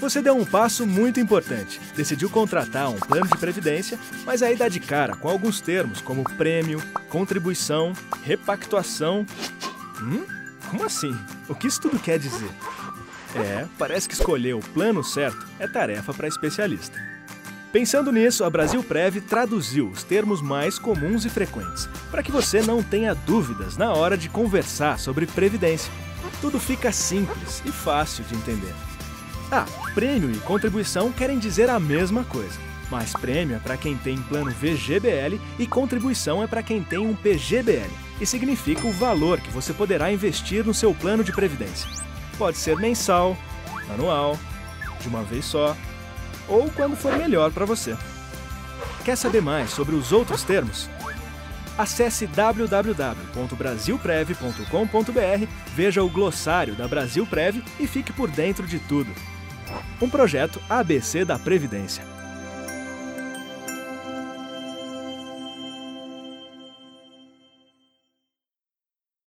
Você deu um passo muito importante. Decidiu contratar um plano de previdência, mas aí dá de cara com alguns termos como prêmio, contribuição, repactuação. Hum? Como assim? O que isso tudo quer dizer? É, parece que escolher o plano certo é tarefa para especialista. Pensando nisso, a Brasil Prev traduziu os termos mais comuns e frequentes, para que você não tenha dúvidas na hora de conversar sobre previdência. Tudo fica simples e fácil de entender. Ah, prêmio e contribuição querem dizer a mesma coisa, mas prêmio é para quem tem plano VGBL e contribuição é para quem tem um PGBL, e significa o valor que você poderá investir no seu plano de previdência. Pode ser mensal, anual, de uma vez só, ou quando for melhor para você. Quer saber mais sobre os outros termos? Acesse www.brasilprev.com.br, veja o glossário da Brasil Prev e fique por dentro de tudo. Um projeto ABC da Previdência.